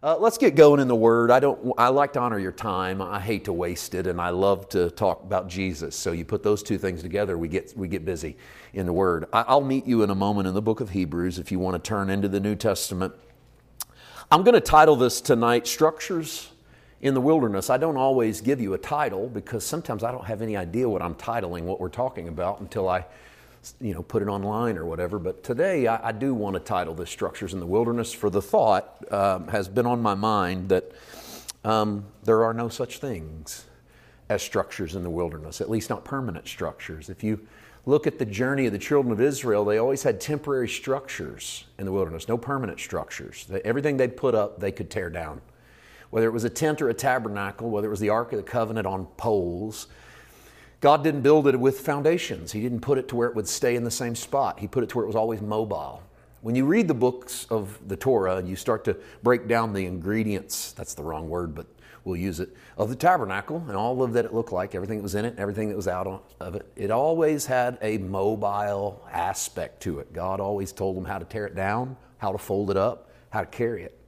Uh, let's get going in the Word. I don't. I like to honor your time. I hate to waste it, and I love to talk about Jesus. So you put those two things together, we get we get busy in the Word. I, I'll meet you in a moment in the book of Hebrews if you want to turn into the New Testament. I'm going to title this tonight "Structures in the Wilderness." I don't always give you a title because sometimes I don't have any idea what I'm titling what we're talking about until I you know, put it online or whatever. But today I, I do want to title this Structures in the Wilderness, for the thought um, has been on my mind that um, there are no such things as structures in the wilderness, at least not permanent structures. If you look at the journey of the children of Israel, they always had temporary structures in the wilderness, no permanent structures. Everything they'd put up, they could tear down. Whether it was a tent or a tabernacle, whether it was the Ark of the Covenant on poles, God didn't build it with foundations. He didn't put it to where it would stay in the same spot. He put it to where it was always mobile. When you read the books of the Torah and you start to break down the ingredients, that's the wrong word, but we'll use it, of the tabernacle and all of that it looked like, everything that was in it, everything that was out of it, it always had a mobile aspect to it. God always told them how to tear it down, how to fold it up, how to carry it.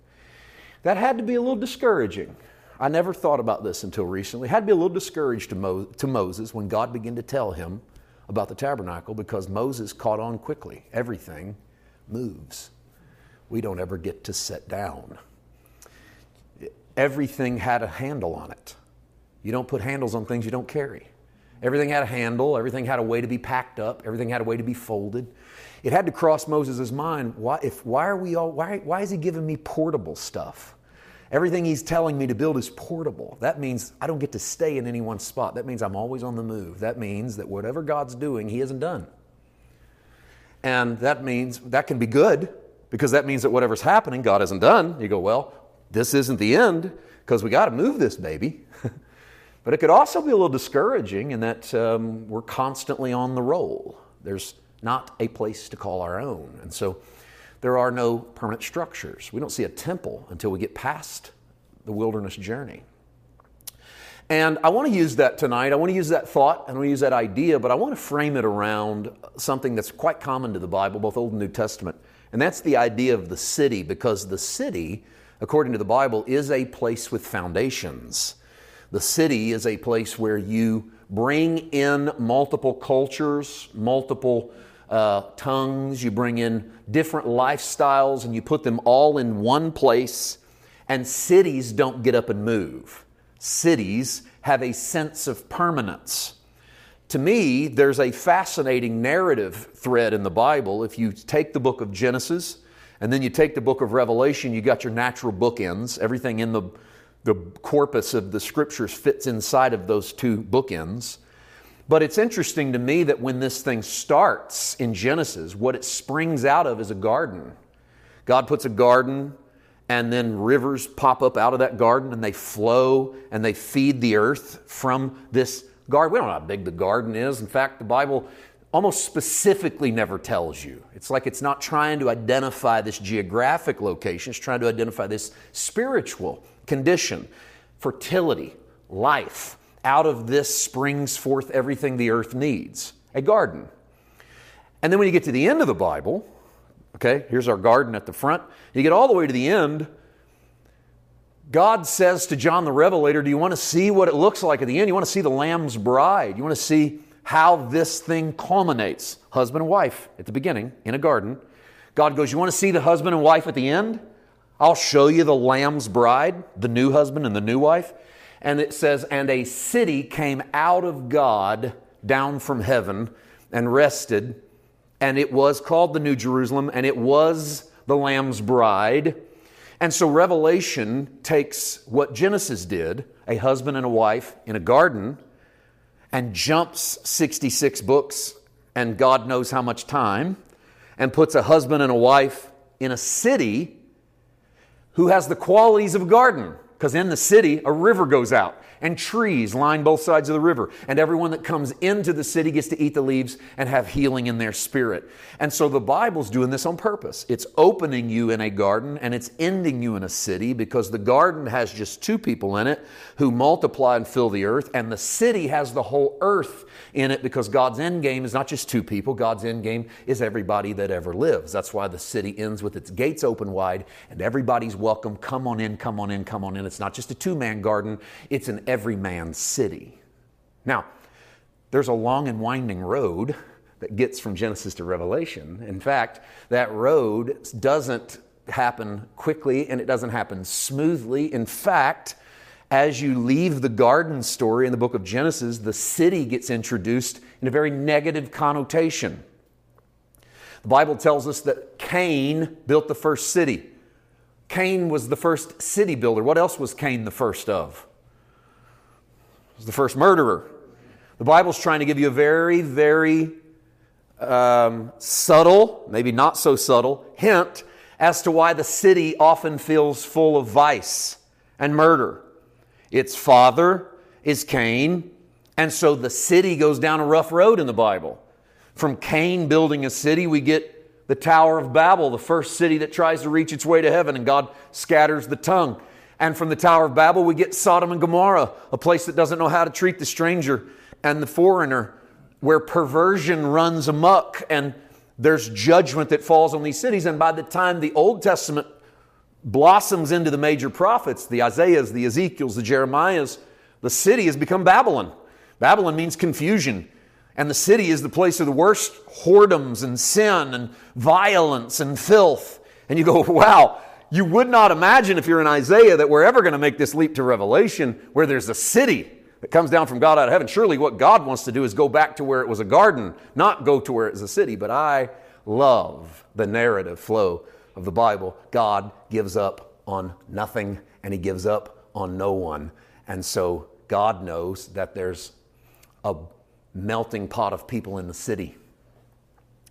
That had to be a little discouraging I never thought about this until recently. Had to be a little discouraged to, Mo- to Moses when God began to tell him about the tabernacle because Moses caught on quickly. Everything moves. We don't ever get to sit down. Everything had a handle on it. You don't put handles on things you don't carry. Everything had a handle, everything had a way to be packed up, everything had a way to be folded. It had to cross Moses' mind why, if, why, are we all, why, why is he giving me portable stuff? Everything he's telling me to build is portable. That means I don't get to stay in any one spot. That means I'm always on the move. That means that whatever God's doing, he hasn't done. And that means that can be good because that means that whatever's happening, God hasn't done. You go, well, this isn't the end because we got to move this baby. but it could also be a little discouraging in that um, we're constantly on the roll. There's not a place to call our own. And so there are no permanent structures. We don't see a temple until we get past the wilderness journey. And I want to use that tonight. I want to use that thought I want to use that idea, but I want to frame it around something that's quite common to the Bible, both Old and New Testament. And that's the idea of the city, because the city, according to the Bible, is a place with foundations. The city is a place where you bring in multiple cultures, multiple uh, tongues, you bring in different lifestyles, and you put them all in one place. And cities don't get up and move. Cities have a sense of permanence. To me, there's a fascinating narrative thread in the Bible. If you take the book of Genesis and then you take the book of Revelation, you got your natural bookends. Everything in the, the corpus of the scriptures fits inside of those two bookends. But it's interesting to me that when this thing starts in Genesis, what it springs out of is a garden. God puts a garden, and then rivers pop up out of that garden, and they flow and they feed the earth from this garden. We don't know how big the garden is. In fact, the Bible almost specifically never tells you. It's like it's not trying to identify this geographic location, it's trying to identify this spiritual condition, fertility, life out of this springs forth everything the earth needs a garden. And then when you get to the end of the Bible, okay, here's our garden at the front, you get all the way to the end. God says to John the Revelator, Do you want to see what it looks like at the end? You want to see the Lamb's bride. You want to see how this thing culminates. Husband and wife at the beginning in a garden. God goes, You want to see the husband and wife at the end? I'll show you the Lamb's bride, the new husband and the new wife. And it says, And a city came out of God down from heaven and rested. And it was called the New Jerusalem, and it was the Lamb's bride. And so Revelation takes what Genesis did, a husband and a wife in a garden, and jumps 66 books and God knows how much time, and puts a husband and a wife in a city who has the qualities of a garden Because in the city, a river goes out and trees line both sides of the river. And everyone that comes into the city gets to eat the leaves and have healing in their spirit. And so the Bible's doing this on purpose. It's opening you in a garden and it's ending you in a city because the garden has just two people in it who multiply and fill the earth, and the city has the whole earth in it because God's end game is not just two people, God's end game is everybody that ever lives. That's why the city ends with its gates open wide and everybody's welcome. Come on in, come on in, come on in. It's not just a two man garden, it's an every man city. Now, there's a long and winding road that gets from Genesis to Revelation. In fact, that road doesn't happen quickly and it doesn't happen smoothly. In fact, as you leave the garden story in the book of Genesis, the city gets introduced in a very negative connotation. The Bible tells us that Cain built the first city. Cain was the first city builder. What else was Cain the first of? Was the first murderer. The Bible's trying to give you a very, very um, subtle, maybe not so subtle, hint as to why the city often feels full of vice and murder. Its father is Cain, and so the city goes down a rough road in the Bible. From Cain building a city, we get the Tower of Babel, the first city that tries to reach its way to heaven, and God scatters the tongue. And from the Tower of Babel, we get Sodom and Gomorrah, a place that doesn't know how to treat the stranger and the foreigner, where perversion runs amuck and there's judgment that falls on these cities. And by the time the Old Testament blossoms into the major prophets, the Isaiahs, the Ezekiels, the Jeremiahs, the city has become Babylon. Babylon means confusion. And the city is the place of the worst whoredoms and sin and violence and filth. And you go, wow, you would not imagine if you're in Isaiah that we're ever going to make this leap to Revelation where there's a city that comes down from God out of heaven. Surely what God wants to do is go back to where it was a garden, not go to where it's a city. But I love the narrative flow of the Bible, God gives up on nothing and He gives up on no one. And so God knows that there's a melting pot of people in the city.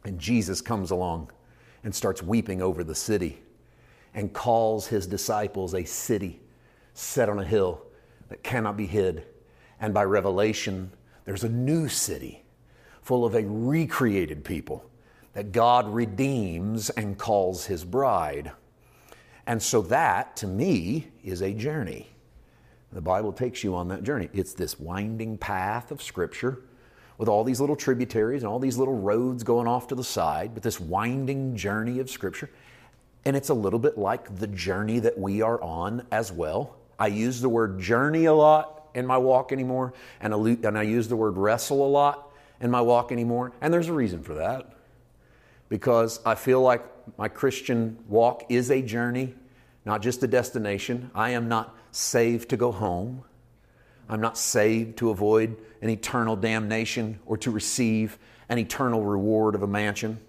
And Jesus comes along and starts weeping over the city and calls his disciples a city set on a hill that cannot be hid. And by revelation, there's a new city full of a recreated people that God redeems and calls his bride. And so that, to me, is a journey. The Bible takes you on that journey. It's this winding path of Scripture with all these little tributaries and all these little roads going off to the side, but this winding journey of Scripture. And it's a little bit like the journey that we are on as well. I use the word journey a lot in my walk anymore, and I use the word wrestle a lot in my walk anymore, and there's a reason for that because I feel like my Christian walk is a journey, not just a destination. I am not saved to go home. I'm not saved to avoid an eternal damnation or to receive an eternal reward of a mansion.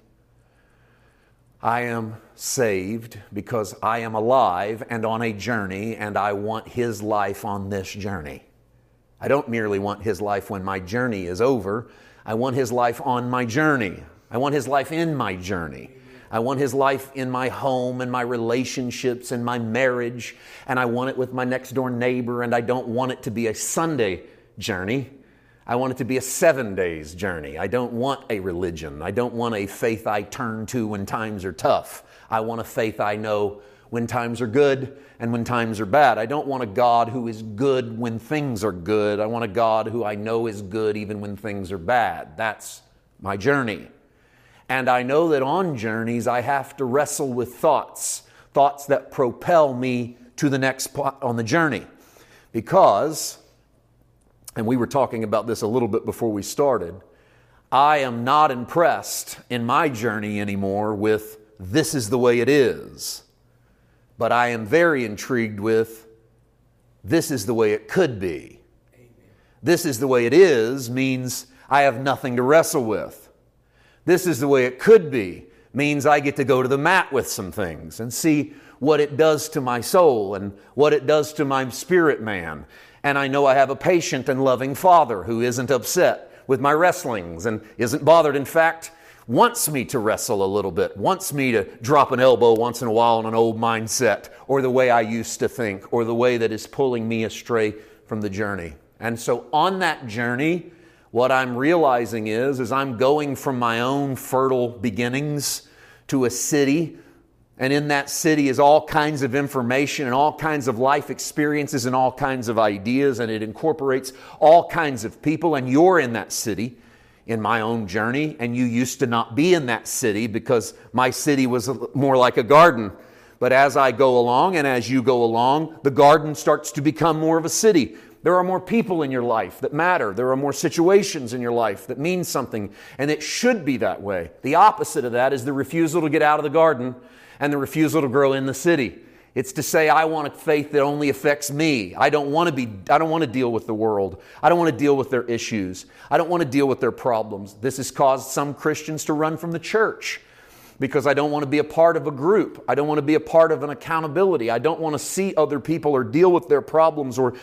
I am saved because I am alive and on a journey, and I want His life on this journey. I don't merely want His life when my journey is over, I want His life on my journey. I want His life in my journey. I want His life in my home and my relationships and my marriage, and I want it with my next door neighbor, and I don't want it to be a Sunday journey. I want it to be a seven days journey. I don't want a religion. I don't want a faith I turn to when times are tough. I want a faith I know when times are good and when times are bad. I don't want a God who is good when things are good. I want a God who I know is good even when things are bad. That's my journey. And I know that on journeys, I have to wrestle with thoughts, thoughts that propel me to the next on the journey. Because, and we were talking about this a little bit before we started, I am not impressed in my journey anymore with this is the way it is. But I am very intrigued with this is the way it could be. This is the way it is means I have nothing to wrestle with. This is the way it could be means I get to go to the mat with some things and see what it does to my soul and what it does to my spirit man. And I know I have a patient and loving father who isn't upset with my wrestlings and isn't bothered. In fact, wants me to wrestle a little bit, wants me to drop an elbow once in a while on an old mindset, or the way I used to think, or the way that is pulling me astray from the journey. And so on that journey, what I'm realizing is, is I'm going from my own fertile beginnings to a city and in that city is all kinds of information and all kinds of life experiences and all kinds of ideas, and it incorporates all kinds of people. And you're in that city in my own journey, and you used to not be in that city because my city was more like a garden. But as I go along and as you go along, the garden starts to become more of a city. There are more people in your life that matter. There are more situations in your life that mean something, and it should be that way. The opposite of that is the refusal to get out of the garden and the refusal to grow in the city. It's to say, I want a faith that only affects me. I don't want to be, I don't want to deal with the world. I don't want to deal with their issues. I don't want to deal with their problems. This has caused some Christians to run from the church because I don't want to be a part of a group. I don't want to be a part of an accountability. I don't want to see other people or deal with their problems or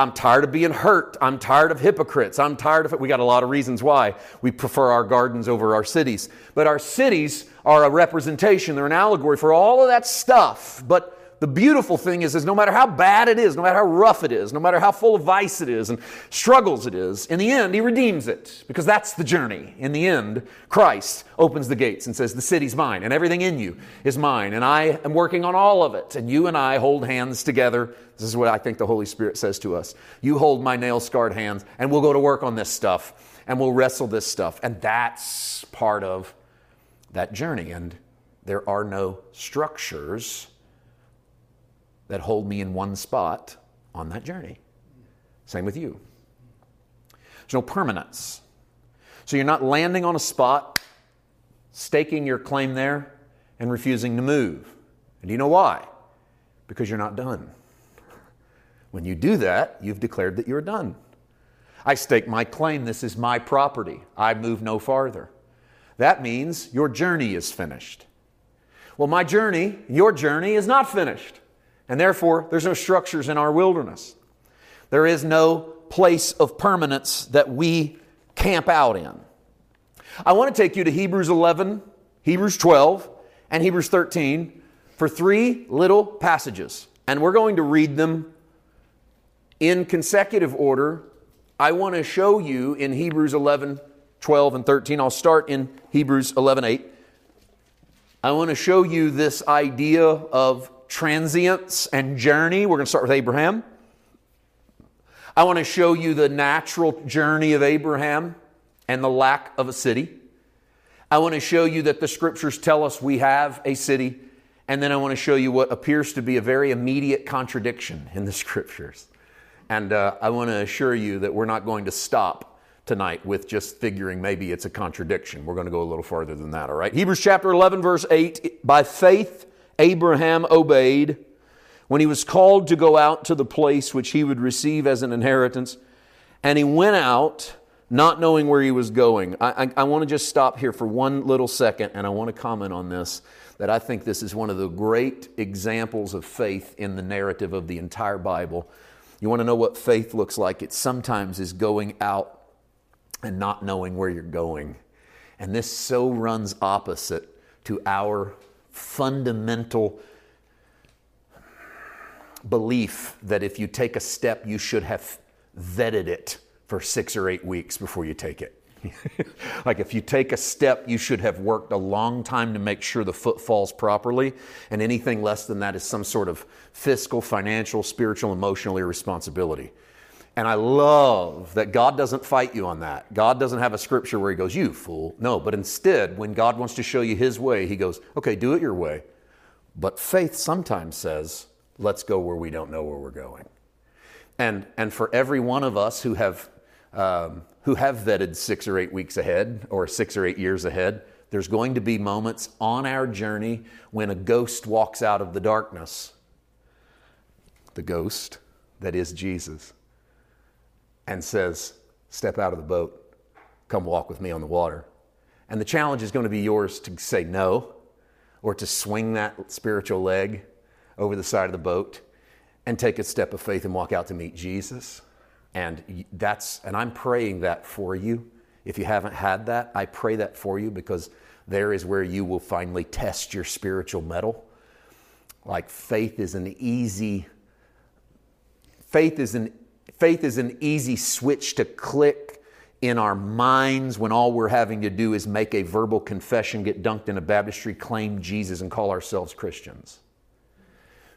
I'm tired of being hurt. I'm tired of hypocrites. I'm tired of it. We got a lot of reasons why we prefer our gardens over our cities. But our cities are a representation, they're an allegory for all of that stuff. But the beautiful thing is, is no matter how bad it is, no matter how rough it is, no matter how full of vice it is and struggles it is, in the end, he redeems it because that's the journey. In the end, Christ opens the gates and says, The city's mine and everything in you is mine, and I am working on all of it. And you and I hold hands together. This is what I think the Holy Spirit says to us. You hold my nail scarred hands, and we'll go to work on this stuff and we'll wrestle this stuff. And that's part of that journey. And there are no structures that hold me in one spot on that journey. Same with you. There's no permanence. So you're not landing on a spot, staking your claim there, and refusing to move. And do you know why? Because you're not done. When you do that, you've declared that you're done. I stake my claim, this is my property. I move no farther. That means your journey is finished. Well, my journey, your journey, is not finished. And therefore, there's no structures in our wilderness. There is no place of permanence that we camp out in. I want to take you to Hebrews 11, Hebrews 12, and Hebrews 13 for three little passages. And we're going to read them in consecutive order. I want to show you in Hebrews 11, 12, and 13. I'll start in Hebrews 11, 8. I want to show you this idea of transience and journey. We're going to start with Abraham. I want to show you the natural journey of Abraham and the lack of a city. I want to show you that the scriptures tell us we have a city. And then I want to show you what appears to be a very immediate contradiction in the scriptures. And uh, I want to assure you that we're not going to stop tonight with just figuring maybe it's a contradiction. We're going to go a little farther than that, all right? Hebrews chapter 11, verse 8 By faith, Abraham obeyed when he was called to go out to the place which he would receive as an inheritance, and he went out not knowing where he was going. I, I, I want to just stop here for one little second, and I want to comment on this that I think this is one of the great examples of faith in the narrative of the entire Bible. You want to know what faith looks like? It sometimes is going out and not knowing where you're going. And this so runs opposite to our fundamental belief that if you take a step, you should have vetted it for six or eight weeks before you take it. like if you take a step, you should have worked a long time to make sure the foot falls properly, and anything less than that is some sort of fiscal, financial, spiritual, emotional irresponsibility. And I love that God doesn't fight you on that. God doesn't have a scripture where He goes, You fool. No, but instead, when God wants to show you His way, He goes, Okay, do it your way. But faith sometimes says, Let's go where we don't know where we're going. And, and for every one of us who have, um, who have vetted six or eight weeks ahead or six or eight years ahead, there's going to be moments on our journey when a ghost walks out of the darkness. The ghost that is Jesus and says, Step out of the boat, come walk with me on the water. And the challenge is going to be yours to say no or to swing that spiritual leg over the side of the boat and take a step of faith and walk out to meet Jesus. And that's and I'm praying that for you If you haven't had that, I pray that for you because there is where you will finally test your spiritual mettle. Like faith is an easy faith is an faith is an easy switch to click in our minds when all we're having to do is make a verbal confession, get dunked in a baptistry, claim Jesus, and call ourselves Christians.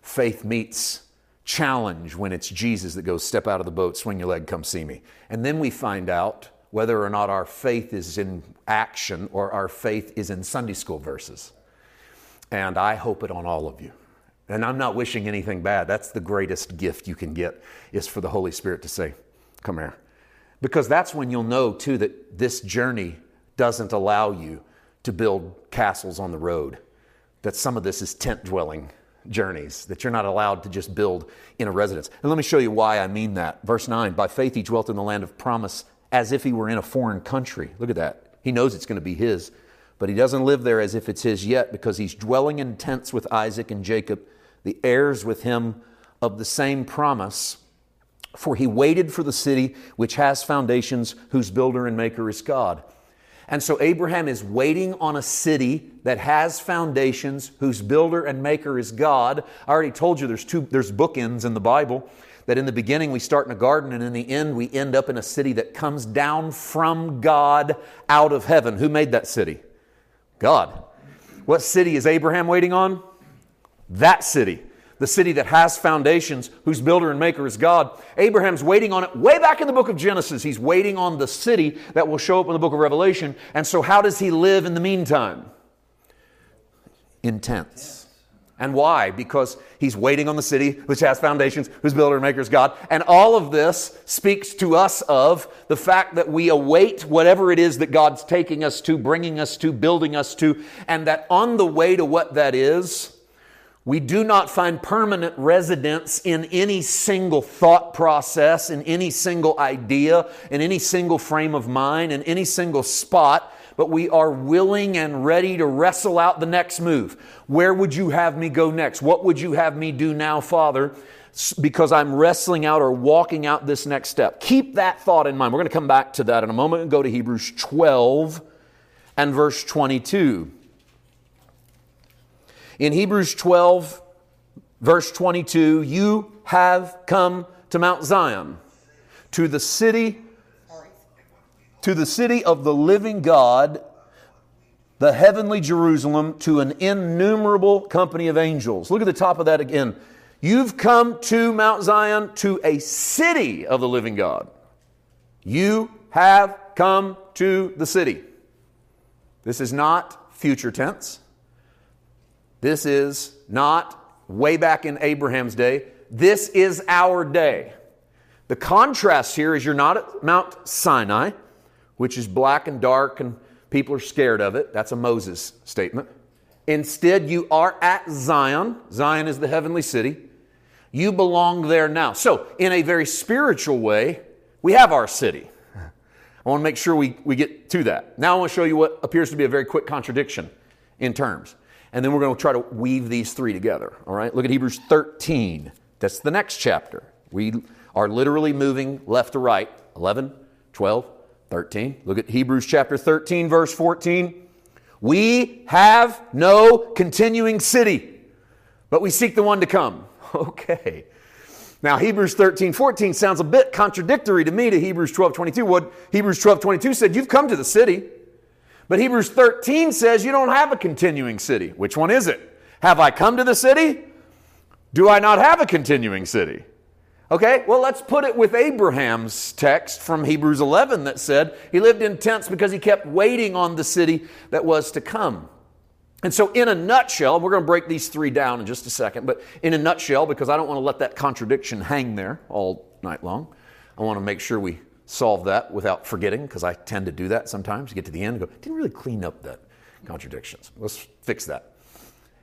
Faith meets challenge when it's Jesus that goes, step out of the boat, swing your leg, come see me. And then we find out whether or not our faith is in action or our faith is in Sunday school verses. And I hope it on all of you. And I'm not wishing anything bad. That's the greatest gift you can get is for the Holy Spirit to say, "Come here." Because that's when you'll know too that this journey doesn't allow you to build castles on the road. That some of this is tent dwelling journeys, that you're not allowed to just build in a residence. And let me show you why I mean that. Verse 9 By faith he dwelt in the land of promise as if he were in a foreign country. Look at that. He knows it's going to be his, but he doesn't live there as if it's his yet because he's dwelling in tents with Isaac and Jacob, the heirs with him of the same promise. For he waited for the city which has foundations, whose builder and maker is God. And so Abraham is waiting on a city that has foundations, whose builder and maker is God. I already told you there's two there's bookends in the Bible that in the beginning we start in a garden and in the end we end up in a city that comes down from God out of heaven. Who made that city? God. What city is Abraham waiting on? That city. The city that has foundations, whose builder and maker is God. Abraham's waiting on it way back in the book of Genesis. He's waiting on the city that will show up in the book of Revelation. And so, how does he live in the meantime? In tents. And why? Because he's waiting on the city which has foundations, whose builder and maker is God. And all of this speaks to us of the fact that we await whatever it is that God's taking us to, bringing us to, building us to, and that on the way to what that is, we do not find permanent residence in any single thought process, in any single idea, in any single frame of mind, in any single spot but we are willing and ready to wrestle out the next move. Where would you have me go next? What would you have me do now, Father? Because I'm wrestling out or walking out this next step. Keep that thought in mind. We're going to come back to that in a moment and go to Hebrews 12 and verse 22. In Hebrews 12, verse 22, you have come to Mount Zion, to the city to the city of the living God, the heavenly Jerusalem, to an innumerable company of angels. Look at the top of that again. You've come to Mount Zion, to a city of the living God. You have come to the city. This is not future tense. This is not way back in Abraham's day. This is our day. The contrast here is you're not at Mount Sinai which is black and dark and people are scared of it. That's a Moses statement. Instead, you are at Zion. Zion is the heavenly city. You belong there now. So, in a very spiritual way, we have our city. I want to make sure we, we get to that. Now, I want to show you what appears to be a very quick contradiction in terms. And then we're going to try to weave these three together. All right? Look at Hebrews 13. That's the next chapter. We are literally moving left to right 11, 12, 13. Look at Hebrews chapter 13, verse 14. We have no continuing city, but we seek the one to come. Okay. Now, Hebrews 13, 14 sounds a bit contradictory to me to Hebrews 12, 22. What Hebrews 12, 22 said, you've come to the city. But Hebrews 13 says you don't have a continuing city. Which one is it? Have I come to the city? Do I not have a continuing city? Okay, well, let's put it with Abraham's text from Hebrews 11 that said he lived in tents because he kept waiting on the city that was to come. And so, in a nutshell, we're going to break these three down in just a second, but in a nutshell, because I don't want to let that contradiction hang there all night long, I want to make sure we solve that without forgetting, because I tend to do that sometimes. You get to the end and go, didn't really clean up that contradictions. Let's fix that.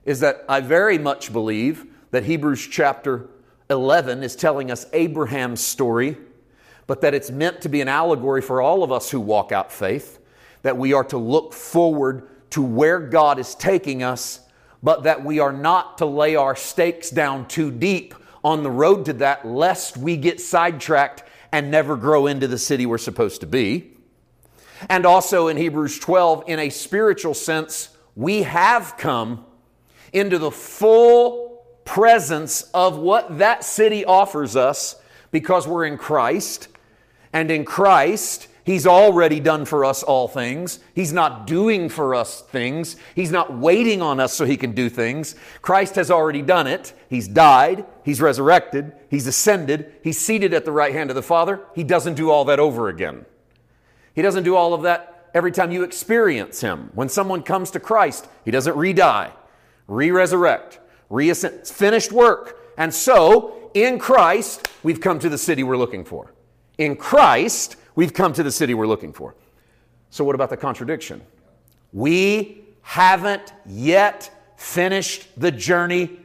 Is that I very much believe that Hebrews chapter 11 is telling us Abraham's story, but that it's meant to be an allegory for all of us who walk out faith, that we are to look forward to where God is taking us, but that we are not to lay our stakes down too deep on the road to that, lest we get sidetracked and never grow into the city we're supposed to be. And also in Hebrews 12, in a spiritual sense, we have come into the full presence of what that city offers us because we're in Christ. And in Christ, He's already done for us all things. He's not doing for us things. He's not waiting on us so He can do things. Christ has already done it. He's died. He's resurrected. He's ascended. He's seated at the right hand of the Father. He doesn't do all that over again. He doesn't do all of that every time you experience Him. When someone comes to Christ, He doesn't re die, re resurrect, re ascend. Finished work. And so, in Christ, we've come to the city we're looking for. In Christ, we've come to the city we're looking for. So, what about the contradiction? We haven't yet finished the journey.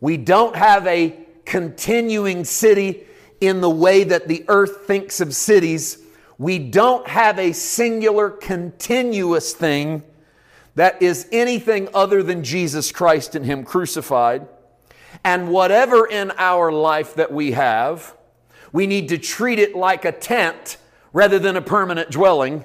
We don't have a continuing city in the way that the earth thinks of cities we don't have a singular, continuous thing that is anything other than Jesus Christ and Him crucified. And whatever in our life that we have, we need to treat it like a tent rather than a permanent dwelling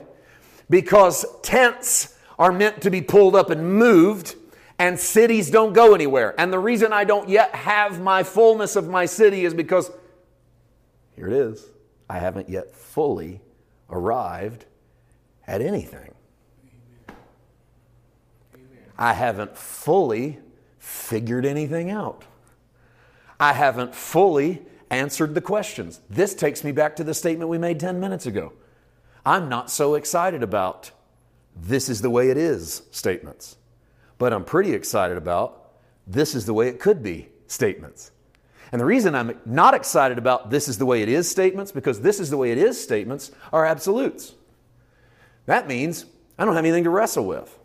because tents are meant to be pulled up and moved and cities don't go anywhere. And the reason I don't yet have my fullness of my city is because here it is. I haven't yet fully arrived at anything. I haven't fully figured anything out. I haven't fully answered the questions. This takes me back to the statement we made 10 minutes ago. I'm not so excited about this is the way it is statements, but I'm pretty excited about this is the way it could be statements. And the reason I'm not excited about this is the way it is statements, because this is the way it is statements are absolutes. That means I don't have anything to wrestle with.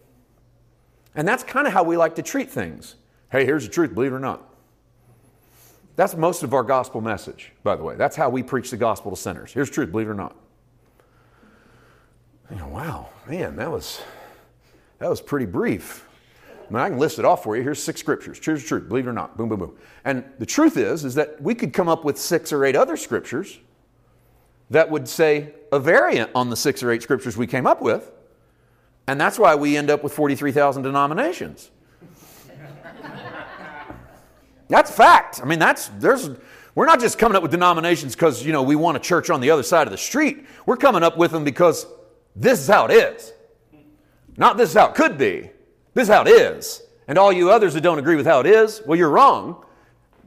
And that's kind of how we like to treat things. Hey, here's the truth, believe it or not. That's most of our gospel message, by the way. That's how we preach the gospel to sinners. Here's the truth, believe it or not. You know, wow, man, that was that was pretty brief. I mean, I can list it off for you. Here's six scriptures. Choose the truth, believe it or not. Boom, boom, boom. And the truth is, is that we could come up with six or eight other scriptures that would say a variant on the six or eight scriptures we came up with. And that's why we end up with 43,000 denominations. That's fact. I mean, that's, there's, we're not just coming up with denominations because, you know, we want a church on the other side of the street. We're coming up with them because this is how it is. Not this is how it could be. This is how it is. And all you others that don't agree with how it is, well, you're wrong,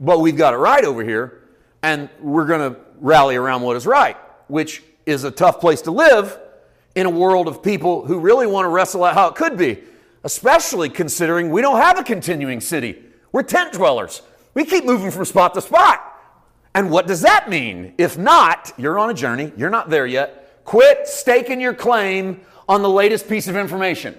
but we've got it right over here, and we're going to rally around what is right, which is a tough place to live in a world of people who really want to wrestle out how it could be, especially considering we don't have a continuing city. We're tent dwellers. We keep moving from spot to spot. And what does that mean? If not, you're on a journey, you're not there yet. Quit staking your claim on the latest piece of information.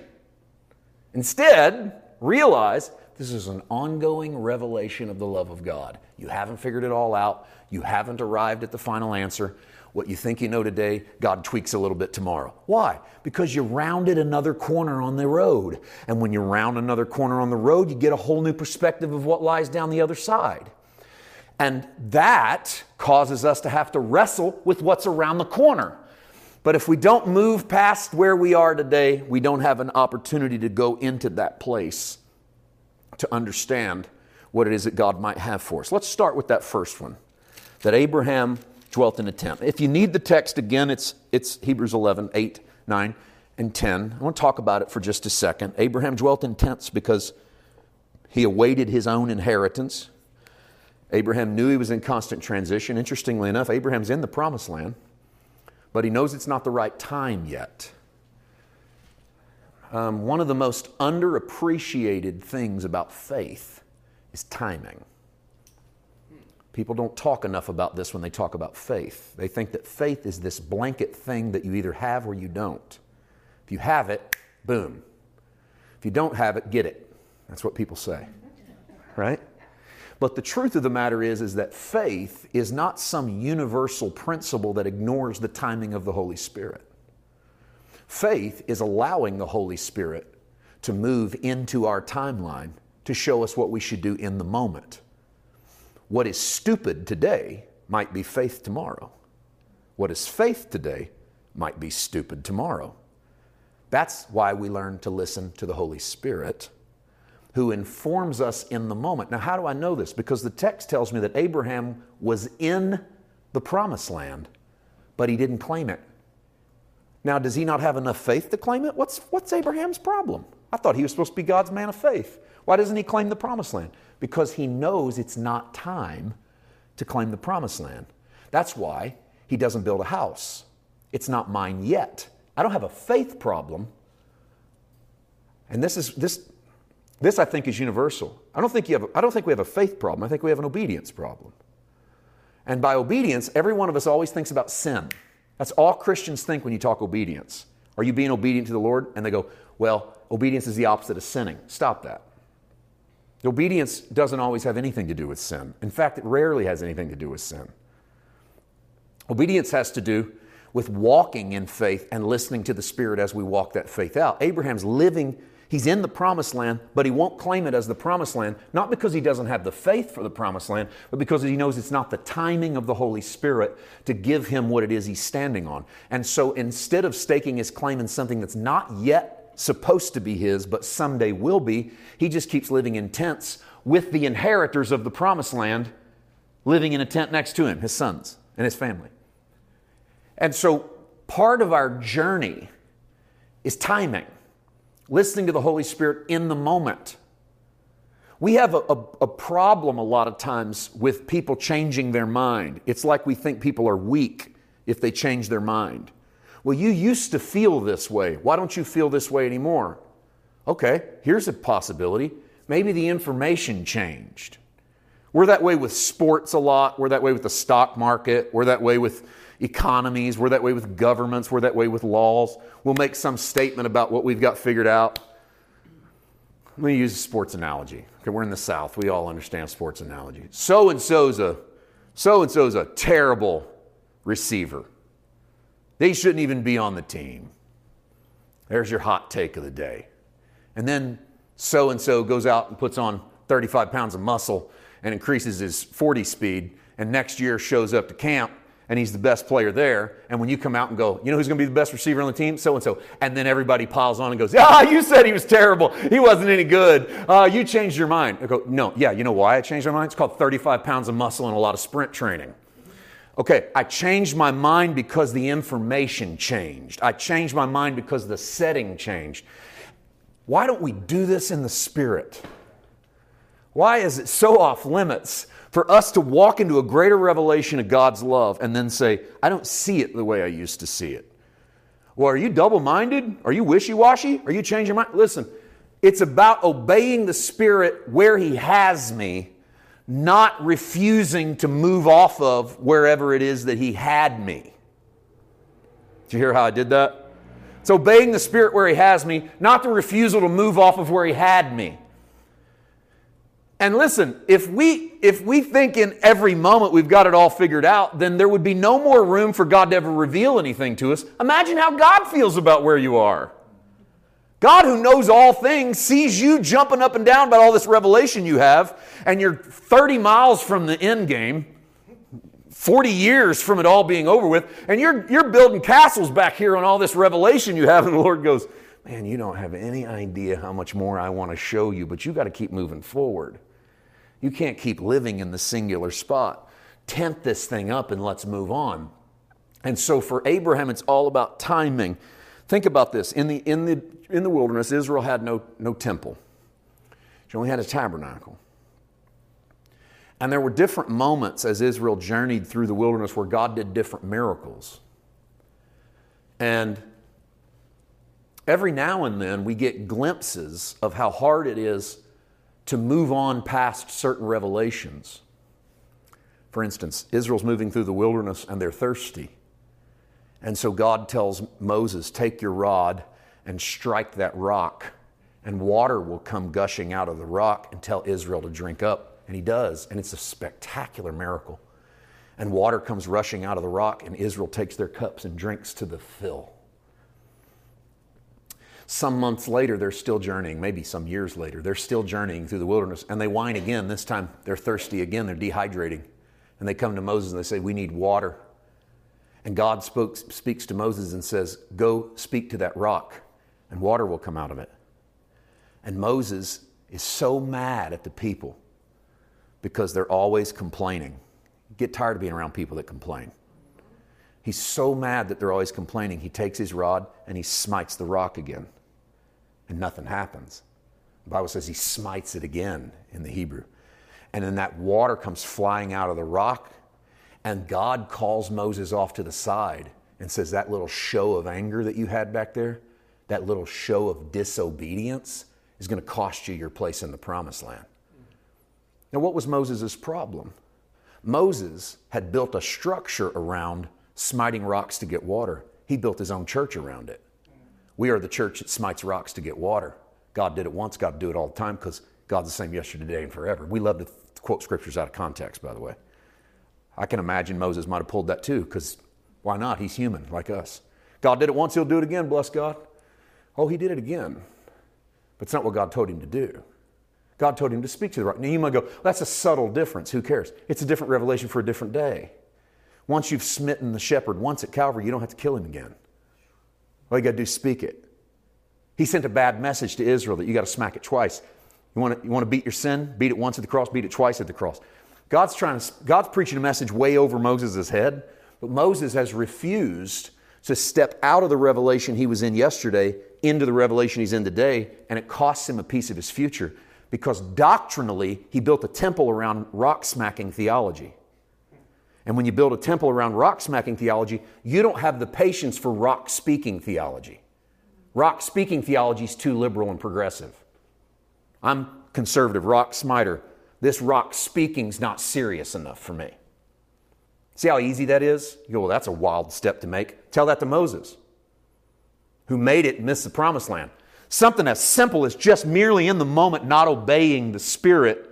Instead, realize this is an ongoing revelation of the love of God. You haven't figured it all out, you haven't arrived at the final answer. What you think you know today, God tweaks a little bit tomorrow. Why? Because you rounded another corner on the road. And when you round another corner on the road, you get a whole new perspective of what lies down the other side. And that causes us to have to wrestle with what's around the corner. But if we don't move past where we are today, we don't have an opportunity to go into that place to understand what it is that God might have for us. Let's start with that first one that Abraham dwelt in a tent. If you need the text again, it's, it's Hebrews 11, 8, 9, and 10. I want to talk about it for just a second. Abraham dwelt in tents because he awaited his own inheritance. Abraham knew he was in constant transition. Interestingly enough, Abraham's in the promised land but he knows it's not the right time yet. Um, one of the most underappreciated things about faith is timing. People don't talk enough about this when they talk about faith. They think that faith is this blanket thing that you either have or you don't. If you have it, boom. If you don't have it, get it. That's what people say. Right? But the truth of the matter is, is that faith is not some universal principle that ignores the timing of the Holy Spirit. Faith is allowing the Holy Spirit to move into our timeline to show us what we should do in the moment. What is stupid today might be faith tomorrow. What is faith today might be stupid tomorrow. That's why we learn to listen to the Holy Spirit who informs us in the moment. Now, how do I know this? Because the text tells me that Abraham was in the promised land, but he didn't claim it. Now, does he not have enough faith to claim it? What's, what's Abraham's problem? I thought he was supposed to be God's man of faith. Why doesn't he claim the promised land? Because he knows it's not time to claim the promised land. That's why he doesn't build a house. It's not mine yet. I don't have a faith problem. And this is this this I think is universal. I don't think you have I don't think we have a faith problem. I think we have an obedience problem. And by obedience, every one of us always thinks about sin. That's all Christians think when you talk obedience. Are you being obedient to the Lord? And they go, well, obedience is the opposite of sinning. Stop that. Obedience doesn't always have anything to do with sin. In fact, it rarely has anything to do with sin. Obedience has to do with walking in faith and listening to the Spirit as we walk that faith out. Abraham's living, he's in the promised land, but he won't claim it as the promised land, not because he doesn't have the faith for the promised land, but because he knows it's not the timing of the Holy Spirit to give him what it is he's standing on. And so instead of staking his claim in something that's not yet supposed to be his, but someday will be, he just keeps living in tents with the inheritors of the promised land living in a tent next to him, his sons and his family. And so part of our journey is timing, listening to the Holy Spirit in the moment. We have a, a, a, problem a lot of times with people changing their mind. It's like we think people are weak if they change their mind. Well, you used to feel this way. Why don't you feel this way anymore? Okay, here's a possibility. Maybe the information changed. We're that way with sports a lot. We're that way with the stock market. We're that way with economies, we're that way with governments, we're that way with laws. We'll make some statement about what we've got figured out. Let me use a sports analogy. Okay, we're in the South. We all understand sports analogy. So and so's a so and so's a terrible receiver. They shouldn't even be on the team. There's your hot take of the day. And then so and so goes out and puts on 35 pounds of muscle and increases his 40 speed, and next year shows up to camp and he's the best player there. And when you come out and go, you know who's going to be the best receiver on the team? So and so. And then everybody piles on and goes, ah, you said he was terrible. He wasn't any good. Uh, you changed your mind. I go, no, yeah, you know why I changed my mind? It's called 35 pounds of muscle and a lot of sprint training. Okay, I changed my mind because the information changed. I changed my mind because the setting changed. Why don't we do this in the spirit? Why is it so off limits for us to walk into a greater revelation of God's love and then say, I don't see it the way I used to see it. Well, are you double minded? Are you wishy washy? Are you changing your mind? Listen, it's about obeying the Spirit where He has me, not refusing to move off of wherever it is that He had me. Did you hear how I did that? It's obeying the Spirit where He has me, not the refusal to move off of where He had me. And listen, if we if we think in every moment we've got it all figured out, then there would be no more room for God to ever reveal anything to us. Imagine how God feels about where you are. God, who knows all things, sees you jumping up and down about all this revelation you have, and you're 30 miles from the end game, 40 years from it all being over with, and you're, you're building castles back here on all this revelation you have, and the Lord goes, Man, you don't have any idea how much more I want to show you, but you got to keep moving forward. You can't keep living in the singular spot. Tent this thing up and let's move on. And so for Abraham, it's all about timing. Think about this. In the, in the, in the wilderness, Israel had no, no temple, she only had a tabernacle. And there were different moments as Israel journeyed through the wilderness where God did different miracles. And every now and then we get glimpses of how hard it is to move on past certain revelations. For instance, Israel's moving through the wilderness and they're thirsty. And so God tells Moses, Take your rod and strike that rock, and water will come gushing out of the rock and tell Israel to drink up. And he does, and it's a spectacular miracle. And water comes rushing out of the rock, and Israel takes their cups and drinks to the fill. Some months later, they're still journeying, maybe some years later, they're still journeying through the wilderness and they whine again. This time they're thirsty again, they're dehydrating. And they come to Moses and they say, We need water. And God spoke, speaks to Moses and says, Go speak to that rock. and water will come out of it. And Moses is so mad at the people because they're always complaining. Get tired of being around people that complain. He's so mad that they're always complaining. He takes his rod and he smites the rock again, and nothing happens. The Bible says he smites it again in the Hebrew. And then that water comes flying out of the rock, and God calls Moses off to the side and says, That little show of anger that you had back there, that little show of disobedience, is going to cost you your place in the promised land. Now, what was Moses' problem? Moses had built a structure around smiting rocks to get water. He built his own church around it. We are the church that smites rocks to get water. God did it once, God do it all the time because God's the same yesterday, today, and forever. We love to quote scriptures out of context, by the way. I can imagine Moses might have pulled that too because why not? He's human like us. God did it once, he'll do it again, bless God. Oh, he did it again. But it's not what God told him to do. God told him to speak to the rock. Now you might go, well, that's a subtle difference. Who cares? It's a different revelation for a different day. Once you've smitten the shepherd once at Calvary, you don't have to kill him again. All you got to do is speak it. He sent a bad message to Israel that you got to smack it twice. You want to, you want to beat your sin? Beat it once at the cross, beat it twice at the cross. God's trying to, God's preaching a message way over Moses' head, but Moses has refused to step out of the revelation he was in yesterday into the revelation he's in today, and it costs him a piece of his future because doctrinally he built a temple around rock smacking theology. And when you build a temple around rock smacking theology, you don't have the patience for rock speaking theology. Rock speaking theology is too liberal and progressive. I'm conservative, rock smiter. This rock speaking's not serious enough for me. See how easy that is? You go, well, that's a wild step to make. Tell that to Moses, who made it miss the promised land. Something as simple as just merely in the moment not obeying the Spirit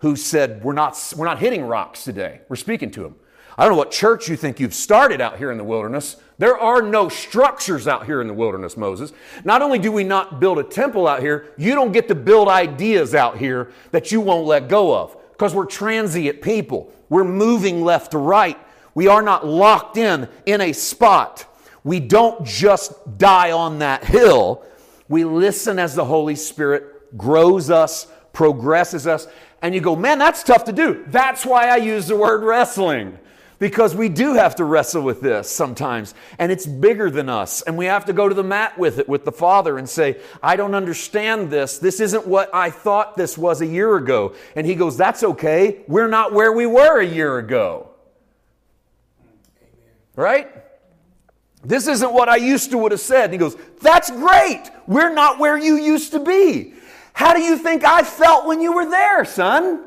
who said, We're not, we're not hitting rocks today. We're speaking to him. I don't know what church you think you've started out here in the wilderness. There are no structures out here in the wilderness, Moses. Not only do we not build a temple out here, you don't get to build ideas out here that you won't let go of because we're transient people. We're moving left to right. We are not locked in in a spot. We don't just die on that hill. We listen as the Holy Spirit grows us, progresses us, and you go, man, that's tough to do. That's why I use the word wrestling. Because we do have to wrestle with this sometimes, and it's bigger than us. And we have to go to the mat with it, with the Father, and say, I don't understand this. This isn't what I thought this was a year ago. And He goes, That's okay. We're not where we were a year ago. Right? This isn't what I used to would have said. And he goes, That's great. We're not where you used to be. How do you think I felt when you were there, son?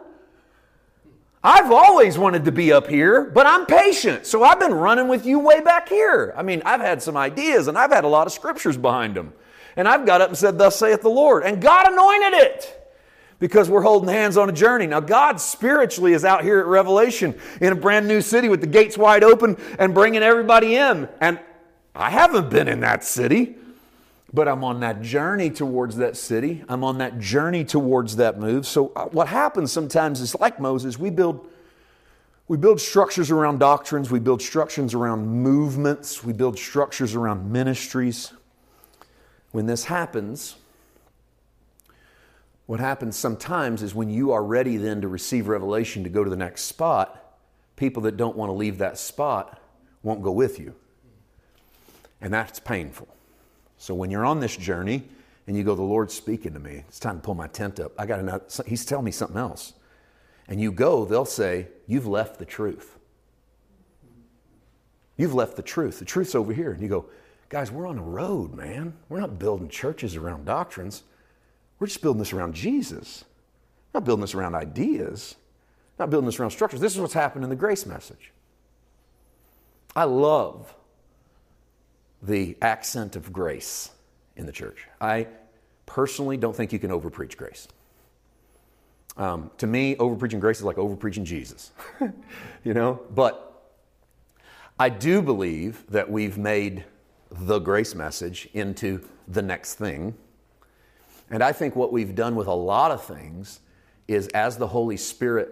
I've always wanted to be up here, but I'm patient. So I've been running with you way back here. I mean, I've had some ideas and I've had a lot of scriptures behind them. And I've got up and said, Thus saith the Lord. And God anointed it because we're holding hands on a journey. Now, God spiritually is out here at Revelation in a brand new city with the gates wide open and bringing everybody in. And I haven't been in that city, but I'm on that journey towards that city. I'm on that journey towards that move. So uh, what happens sometimes is like Moses, we build we build structures around doctrines, we build structures around movements, we build structures around ministries. When this happens, what happens sometimes is when you are ready then to receive revelation to go to the next spot, people that don't want to leave that spot won't go with you. And that's painful. So when you're on this journey and you go, the Lord's speaking to me, it's time to pull my tent up. I got another, he's telling me something else. And you go, they'll say, You've left the truth. You've left the truth. The truth's over here. And you go, Guys, we're on a road, man. We're not building churches around doctrines. We're just building this around Jesus. We're not building this around ideas. We're not building this around structures. This is what's happened in the grace message. I love the accent of grace in the church. I personally don't think you can overpreach grace. Um, to me, overpreaching grace is like overpreaching Jesus, you know? But I do believe that we've made the grace message into the next thing. And I think what we've done with a lot of things is as the Holy Spirit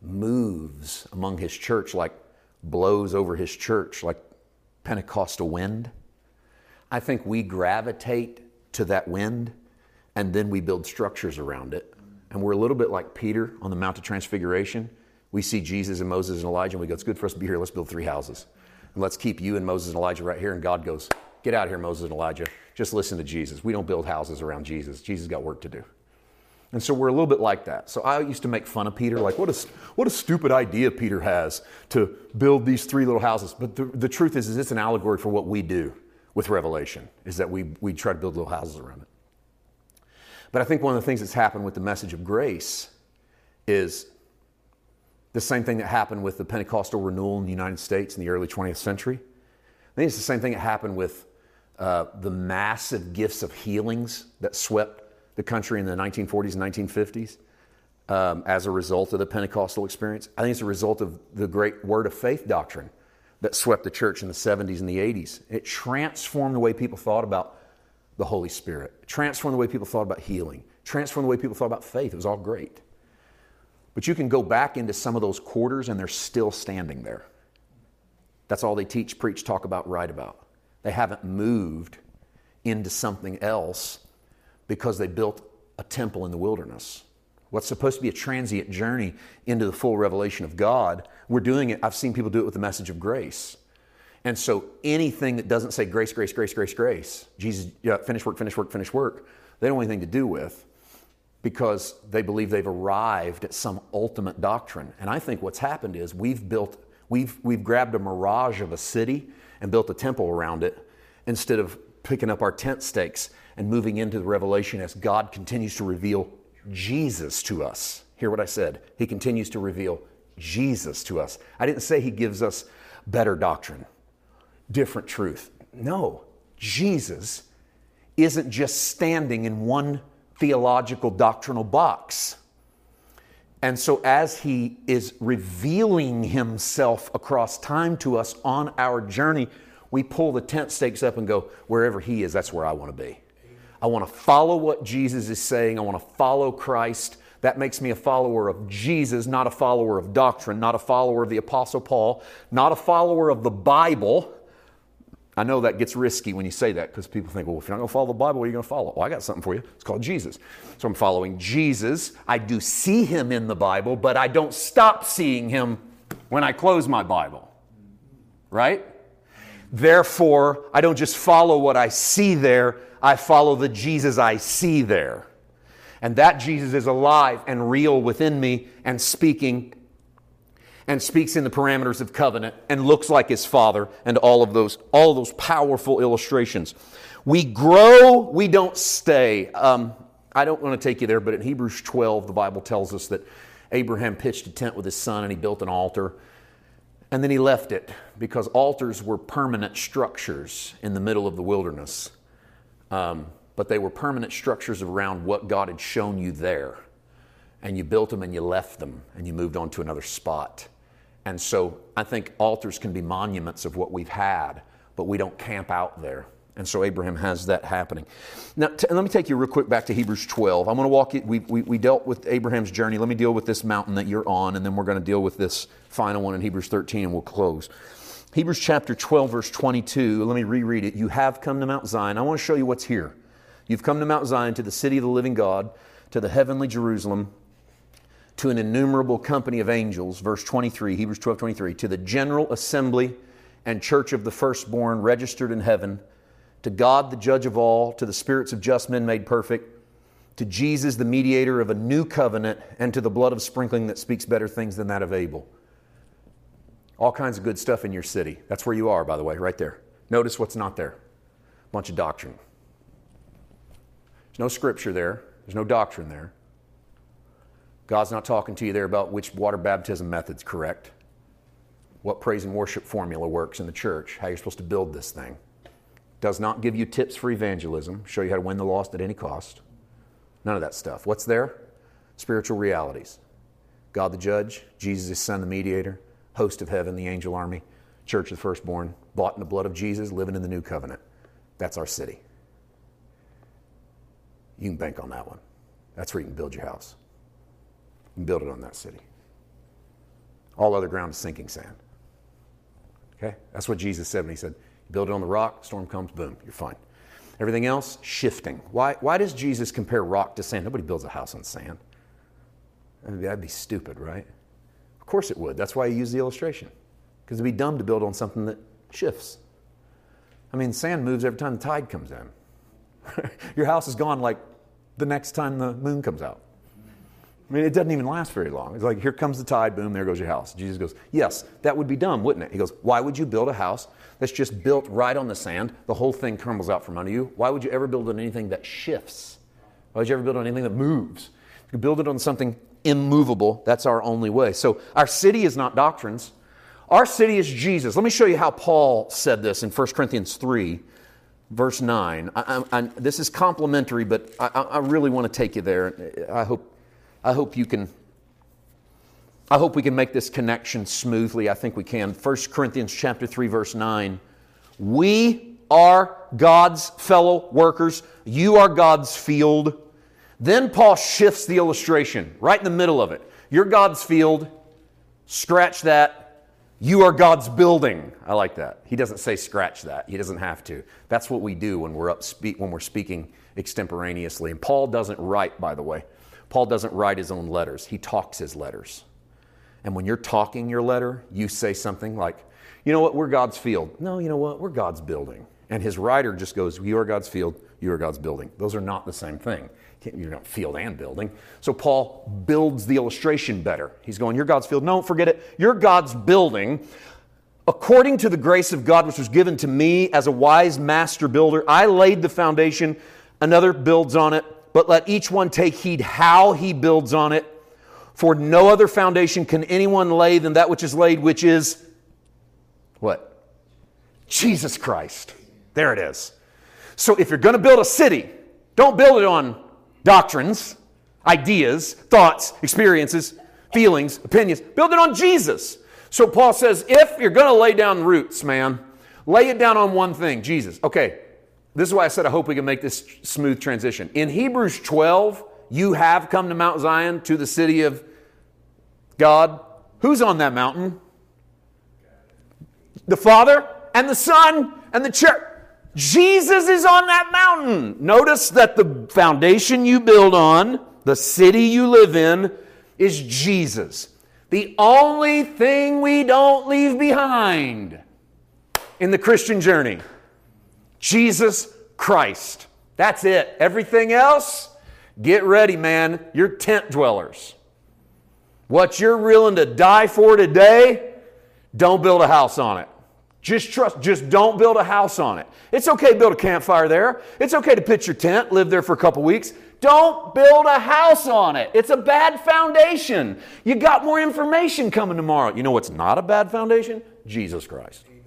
moves among His church, like blows over His church, like Pentecostal wind, I think we gravitate to that wind, and then we build structures around it. And we're a little bit like Peter on the Mount of Transfiguration. We see Jesus and Moses and Elijah, and we go, It's good for us to be here. Let's build three houses. And let's keep you and Moses and Elijah right here. And God goes, Get out of here, Moses and Elijah. Just listen to Jesus. We don't build houses around Jesus. Jesus got work to do. And so we're a little bit like that. So I used to make fun of Peter, like, what a, what a stupid idea Peter has to build these three little houses. But the, the truth is, is it's an allegory for what we do with Revelation, is that we, we try to build little houses around it. But I think one of the things that's happened with the message of grace is the same thing that happened with the Pentecostal renewal in the United States in the early 20th century. I think it's the same thing that happened with uh, the massive gifts of healings that swept the country in the 1940s and 1950s um, as a result of the Pentecostal experience. I think it's a result of the great word of faith doctrine that swept the church in the 70s and the 80s. It transformed the way people thought about the Holy Spirit, it transformed the way people thought about healing, transformed the way people thought about faith. It was all great. But you can go back into some of those quarters and they're still standing there. That's all they teach, preach, talk about, write about. They haven't moved into something else because they built a temple in the wilderness. What's supposed to be a transient journey into the full revelation of God, we're doing it. I've seen people do it with the message of grace. And so anything that doesn't say grace, grace, grace, grace, grace, Jesus, yeah, finish work, finish work, finish work, they don't want anything to do with because they believe they've arrived at some ultimate doctrine. And I think what's happened is we've built, we've, we've grabbed a mirage of a city and built a temple around it instead of picking up our tent stakes and moving into the revelation as God continues to reveal Jesus to us. Hear what I said. He continues to reveal Jesus to us. I didn't say He gives us better doctrine, different truth. No, Jesus isn't just standing in one theological doctrinal box. And so, as He is revealing Himself across time to us on our journey, we pull the tent stakes up and go, wherever He is, that's where I want to be. I want to follow what Jesus is saying. I want to follow Christ. That makes me a follower of Jesus, not a follower of doctrine, not a follower of the Apostle Paul, not a follower of the Bible. I know that gets risky when you say that because people think, well, if you're not going to follow the Bible, what are you going to follow? Well, I got something for you. It's called Jesus. So I'm following Jesus. I do see him in the Bible, but I don't stop seeing him when I close my Bible. Right? Therefore, I don't just follow what I see there, I follow the Jesus I see there. And that Jesus is alive and real within me and speaking and speaks in the parameters of covenant and looks like his father and all of those all of those powerful illustrations. We grow, we don't stay. Um, I don't want to take you there, but in Hebrews 12, the Bible tells us that Abraham pitched a tent with his son and he built an altar. And then he left it because altars were permanent structures in the middle of the wilderness. Um, but they were permanent structures around what God had shown you there. And you built them and you left them and you moved on to another spot. And so I think altars can be monuments of what we've had, but we don't camp out there. And so Abraham has that happening. Now, t- let me take you real quick back to Hebrews 12. I'm going to walk you, we, we, we dealt with Abraham's journey. Let me deal with this mountain that you're on, and then we're going to deal with this final one in Hebrews 13, and we'll close. Hebrews chapter 12, verse 22. Let me reread it. You have come to Mount Zion. I want to show you what's here. You've come to Mount Zion, to the city of the living God, to the heavenly Jerusalem, to an innumerable company of angels. Verse 23, Hebrews 12, 23. To the general assembly and church of the firstborn registered in heaven, to God, the judge of all, to the spirits of just men made perfect, to Jesus, the mediator of a new covenant, and to the blood of sprinkling that speaks better things than that of Abel. All kinds of good stuff in your city. That's where you are, by the way, right there. Notice what's not there a bunch of doctrine. There's no scripture there, there's no doctrine there. God's not talking to you there about which water baptism method's correct, what praise and worship formula works in the church, how you're supposed to build this thing. Does not give you tips for evangelism, show you how to win the lost at any cost. None of that stuff. What's there? Spiritual realities. God the judge, Jesus his son the mediator, host of heaven, the angel army, church of the firstborn, bought in the blood of Jesus, living in the new covenant. That's our city. You can bank on that one. That's where you can build your house. You can build it on that city. All other ground is sinking sand. Okay? That's what Jesus said when he said, build it on the rock, storm comes, boom, you're fine. Everything else, shifting. Why, why does Jesus compare rock to sand? Nobody builds a house on sand. That'd be stupid, right? Course it would. That's why he used the illustration. Because it'd be dumb to build on something that shifts. I mean, sand moves every time the tide comes in. Your house is gone like the next time the moon comes out. I mean, it doesn't even last very long. It's like, here comes the tide, boom, there goes your house. Jesus goes, Yes, that would be dumb, wouldn't it? He goes, Why would you build a house that's just built right on the sand? The whole thing crumbles out from under you. Why would you ever build on anything that shifts? Why would you ever build on anything that moves? You build it on something immovable. That's our only way. So, our city is not doctrines. Our city is Jesus. Let me show you how Paul said this in 1 Corinthians 3, verse 9. I, I, I, this is complimentary, but I, really want to take you there. I hope I hope you can I hope we can make this connection smoothly. I think we can. 1 Corinthians chapter 3 verse 9. We are God's fellow workers. You are God's field. Then Paul shifts the illustration right in the middle of it. You're God's field. Scratch that. You are God's building. I like that. He doesn't say scratch that. He doesn't have to. That's what we do when we're up speak, when we're speaking extemporaneously. And Paul doesn't write, by the way. Paul doesn't write his own letters, he talks his letters. And when you're talking your letter, you say something like, you know what, we're God's field. No, you know what, we're God's building. And his writer just goes, You are God's field, you are God's building. Those are not the same thing. You're not field and building. So Paul builds the illustration better. He's going, You're God's field. No, forget it. You're God's building. According to the grace of God, which was given to me as a wise master builder, I laid the foundation, another builds on it but let each one take heed how he builds on it. For no other foundation can anyone lay than that which is laid, which is what? Jesus Christ. There it is. So if you're going to build a city, don't build it on doctrines, ideas, thoughts, experiences, feelings, opinions. Build it on Jesus. So Paul says, if you're going to lay down roots, man, lay it down on one thing Jesus. Okay, this is why I said I hope we can make this smooth transition. In Hebrews 12, you have come to Mount Zion, to the city of God. Who's on that mountain? The Father and the Son and the church. Jesus is on that mountain. Notice that the foundation you build on, the city you live in, is Jesus. The only thing we don't leave behind in the Christian journey Jesus Christ. That's it. Everything else, get ready, man. You're tent dwellers. What you're willing to die for today, don't build a house on it. Just trust, just don't build a house on it. It's okay to build a campfire there. It's okay to pitch your tent, live there for a couple weeks. Don't build a house on it. It's a bad foundation. You got more information coming tomorrow. You know what's not a bad foundation? Jesus Christ. Amen.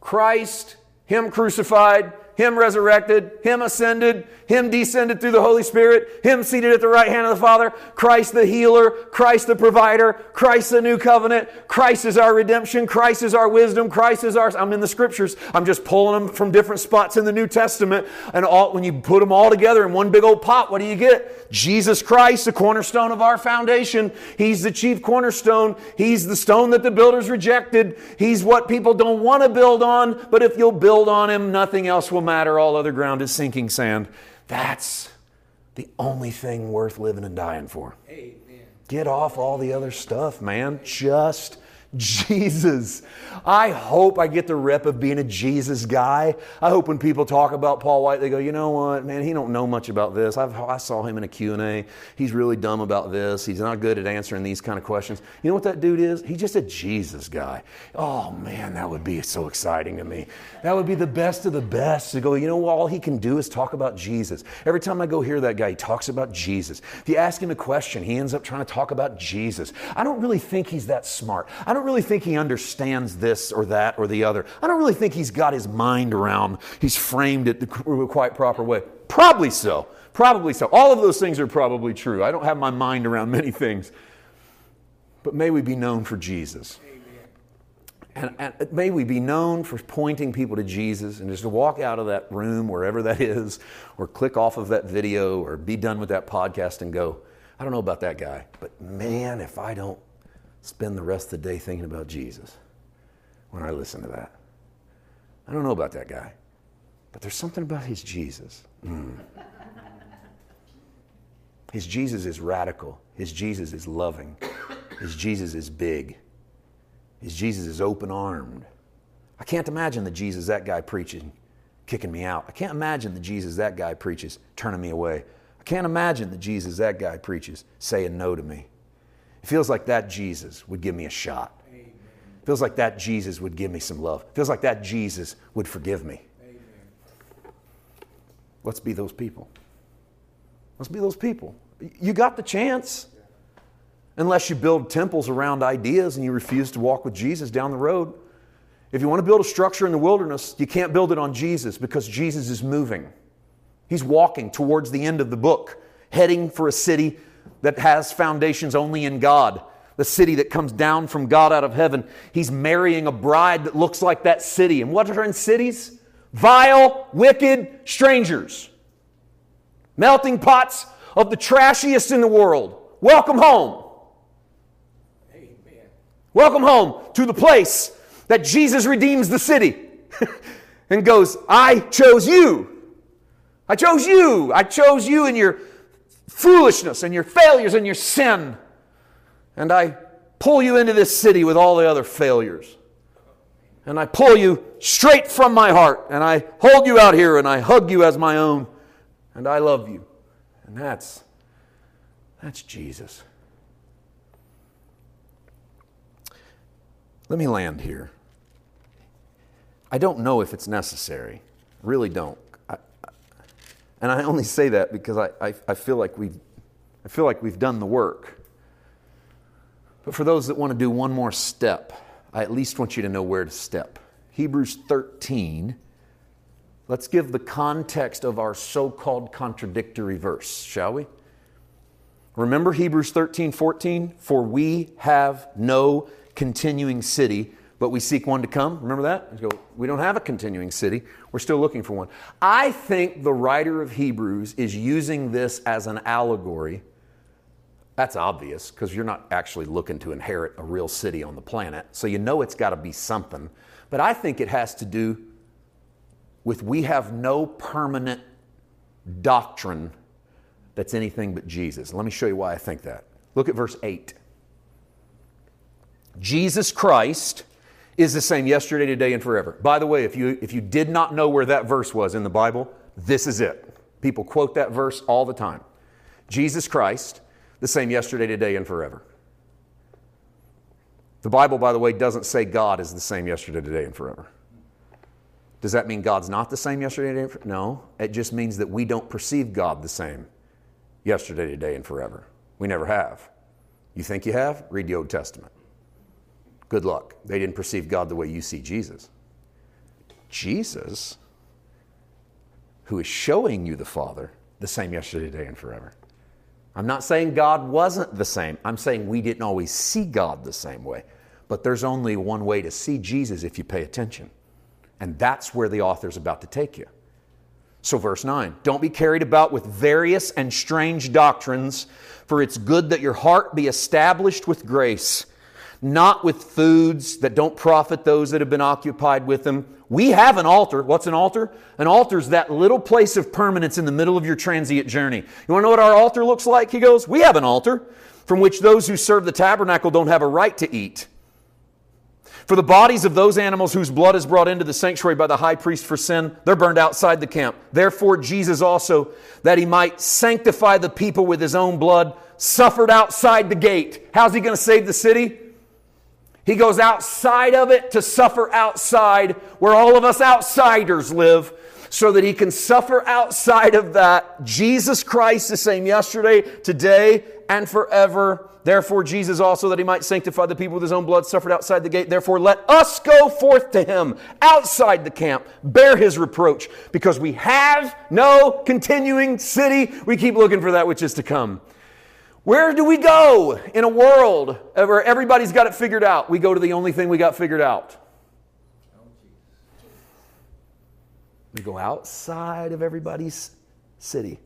Christ him crucified, Him resurrected, Him ascended, Him descended through the Holy Spirit, Him seated at the right hand of the Father, Christ the healer, Christ the provider, Christ the new covenant, Christ is our redemption, Christ is our wisdom, Christ is our. I'm in the scriptures. I'm just pulling them from different spots in the New Testament. And all, when you put them all together in one big old pot, what do you get? Jesus Christ, the cornerstone of our foundation. He's the chief cornerstone. He's the stone that the builders rejected. He's what people don't want to build on, but if you'll build on him, nothing else will matter. All other ground is sinking sand. That's the only thing worth living and dying for. Amen. Get off all the other stuff, man. Just Jesus. I hope I get the rep of being a Jesus guy. I hope when people talk about Paul White, they go, you know what, man, he don't know much about this. I've, i saw him in a Q&A. He's really dumb about this. He's not good at answering these kind of questions. You know what that dude is? He's just a Jesus guy. Oh, man, that would be so exciting to me. That would be the best of the best to go, you know, all he can do is talk about Jesus. Every time I go hear that guy, he talks about Jesus. If you ask him a question, he ends up trying to talk about Jesus. I don't really think he's that smart. I don't really think he understands this or that or the other. I don't really think he's got his mind around, he's framed it the quite proper way. Probably so. Probably so. All of those things are probably true. I don't have my mind around many things. But may we be known for Jesus. And, and, may we be known for pointing people to Jesus and just to walk out of that room, wherever that is, or click off of that video or be done with that podcast and go, I don't know about that guy, but man, if I don't spend the rest of the day thinking about Jesus when I listen to that. I don't know about that guy, But there's something about his Jesus. Mm. His Jesus is radical. His Jesus is loving. His Jesus is big. His Jesus is open armed. I can't imagine the Jesus that guy preaching kicking me out. I can't imagine the Jesus that guy preaches turning me away. I can't imagine the Jesus that guy preaches saying no to me. It feels like that Jesus would give me a shot. Amen. It feels like that Jesus would give me some love. It feels like that Jesus would forgive me. Amen. Let's be those people. Let's be those people. You got the chance. Unless you build temples around ideas and you refuse to walk with Jesus down the road. If you want to build a structure in the wilderness, you can't build it on Jesus because Jesus is moving. He's walking towards the end of the book, heading for a city that has foundations only in God, the city that comes down from God out of heaven. He's marrying a bride that looks like that city. And what are in cities? Vile, wicked strangers, melting pots of the trashiest in the world. Welcome home. Amen. Welcome home to the place that Jesus redeems the city and goes, I chose you. I chose you. I chose you and your foolishness and your failures and your sin. And I pull you into this city with all the other failures. And I pull you straight from my heart. And I hold you out here and I hug you as my own. And I love you. And that's that's Jesus. Let me land here. I don't know if it's necessary. Really don't. And I only say that because I, I, I, feel like we've, I feel like we've done the work. But for those that want to do one more step, I at least want you to know where to step. Hebrews 13. Let's give the context of our so called contradictory verse, shall we? Remember Hebrews 13, 14? For we have no continuing city, but we seek one to come. Remember that? We don't have a continuing city. We're still looking for one. I think the writer of Hebrews is using this as an allegory. That's obvious because you're not actually looking to inherit a real city on the planet. So you know it's got to be something. But I think it has to do with we have no permanent doctrine that's anything but Jesus. Let me show you why I think that. Look at verse 8. Jesus Christ is the same yesterday, today, and forever. By the way, if you, if you did not know where that verse was in the Bible, this is it. People quote that verse all the time. Jesus Christ, the same yesterday, today, and forever. The Bible, by the way, doesn't say God is the same yesterday, today, and forever. Does that mean God's not the same yesterday, today? No. It just means that we don't perceive God the same yesterday, today, and forever. We never have. You think you have? Read the Old Testament. Good luck. They didn't perceive God the way you see Jesus. Jesus, who is showing you the Father, the same yesterday, today, and forever. I'm not saying God wasn't the same. I'm saying we didn't always see God the same way. But there's only one way to see Jesus if you pay attention. And that's where the author's about to take you. So, verse 9 Don't be carried about with various and strange doctrines, for it's good that your heart be established with grace, not with foods that don't profit those that have been occupied with them. We have an altar. What's an altar? An altar is that little place of permanence in the middle of your transient journey. You want to know what our altar looks like? He goes, We have an altar from which those who serve the tabernacle don't have a right to eat. For the bodies of those animals whose blood is brought into the sanctuary by the high priest for sin, they're burned outside the camp. Therefore, Jesus also, that he might sanctify the people with his own blood, suffered outside the gate. How's he going to save the city? He goes outside of it to suffer outside where all of us outsiders live so that he can suffer outside of that. Jesus Christ, the same yesterday, today, and forever. Therefore, Jesus also, that he might sanctify the people with his own blood, suffered outside the gate. Therefore, let us go forth to him outside the camp, bear his reproach, because we have no continuing city. We keep looking for that which is to come. Where do we go in a world where everybody's got it figured out? We go to the only thing we got figured out. We go outside of everybody's city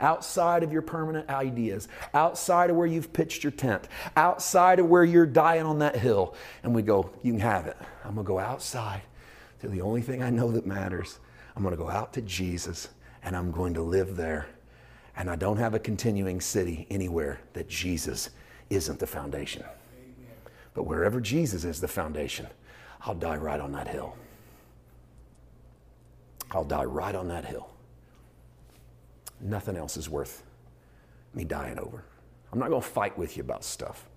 outside of your permanent ideas, outside of where you've pitched your tent, outside of where you're dying on that hill. And we go, You can have it. I'm going to go outside to the only thing I know that matters. I'm going to go out to Jesus and I'm going to live there. And I don't have a continuing city anywhere that Jesus isn't the foundation. But wherever Jesus is the foundation, I'll die right on that hill. I'll die right on that hill. Nothing else is worth me dying over. I'm not going to fight with you about stuff.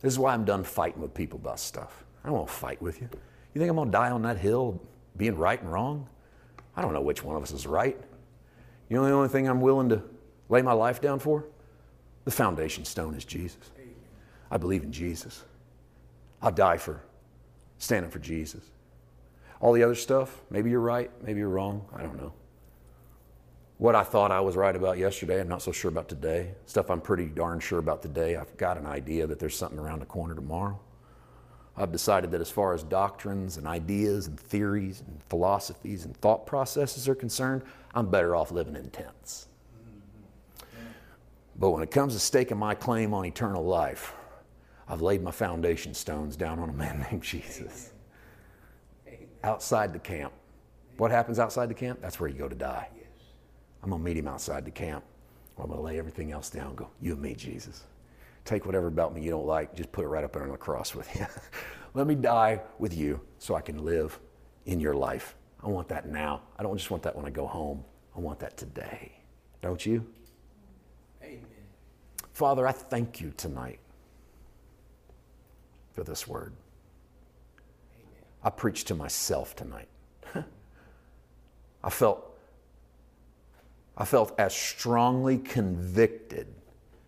This is why I'm done fighting with people about stuff. I don't want to fight with you. You think I'm going to die on that hill being right and wrong? I don't know which one of us is right. You know the only thing I'm willing to lay my life down for? The foundation stone is Jesus. I believe in Jesus. I'll die for standing for Jesus. All the other stuff, maybe you're right, maybe you're wrong, I don't know. What I thought I was right about yesterday, I'm not so sure about today. Stuff I'm pretty darn sure about today, I've got an idea that there's something around the corner tomorrow. I've decided that as far as doctrines and ideas and theories and philosophies and thought processes are concerned, I'm better off living in tents. But when it comes to staking my claim on eternal life, I've laid my foundation stones down on a man named Jesus. Outside the camp. What happens outside the camp? That's where you go to die. I'm going to meet him outside the camp. I'm going to lay everything else down go, You and me, Jesus. Take whatever about me you don't like, just put it right up there on the cross with you. Let me die with you so I can live in your life. I want that now. I don't just want that when I go home. I want that today. Don't you? Father, I thank you tonight for this word. Amen. I preached to myself tonight. I felt I felt as strongly convicted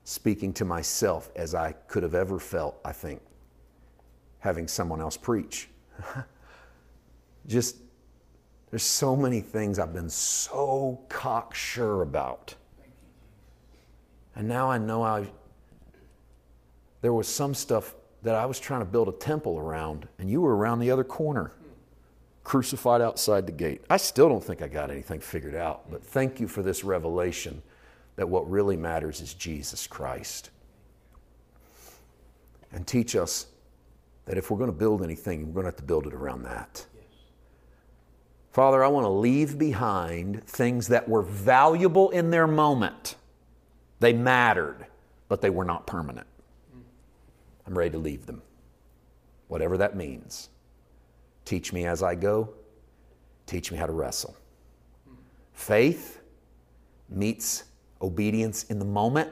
speaking to myself as I could have ever felt, I think, having someone else preach. Just, there's so many things I've been so cocksure about. And now I know I, there was some stuff that I was trying to build a temple around, and you were around the other corner, crucified outside the gate. I still don't think I got anything figured out, but thank you for this revelation that what really matters is Jesus Christ. And teach us that if we're going to build anything, we're going to have to build it around that. Father, I want to leave behind things that were valuable in their moment. They mattered, but they were not permanent. I'm ready to leave them, whatever that means. Teach me as I go, teach me how to wrestle. Faith meets obedience in the moment,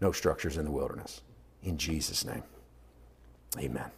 no structures in the wilderness. In Jesus' name, amen.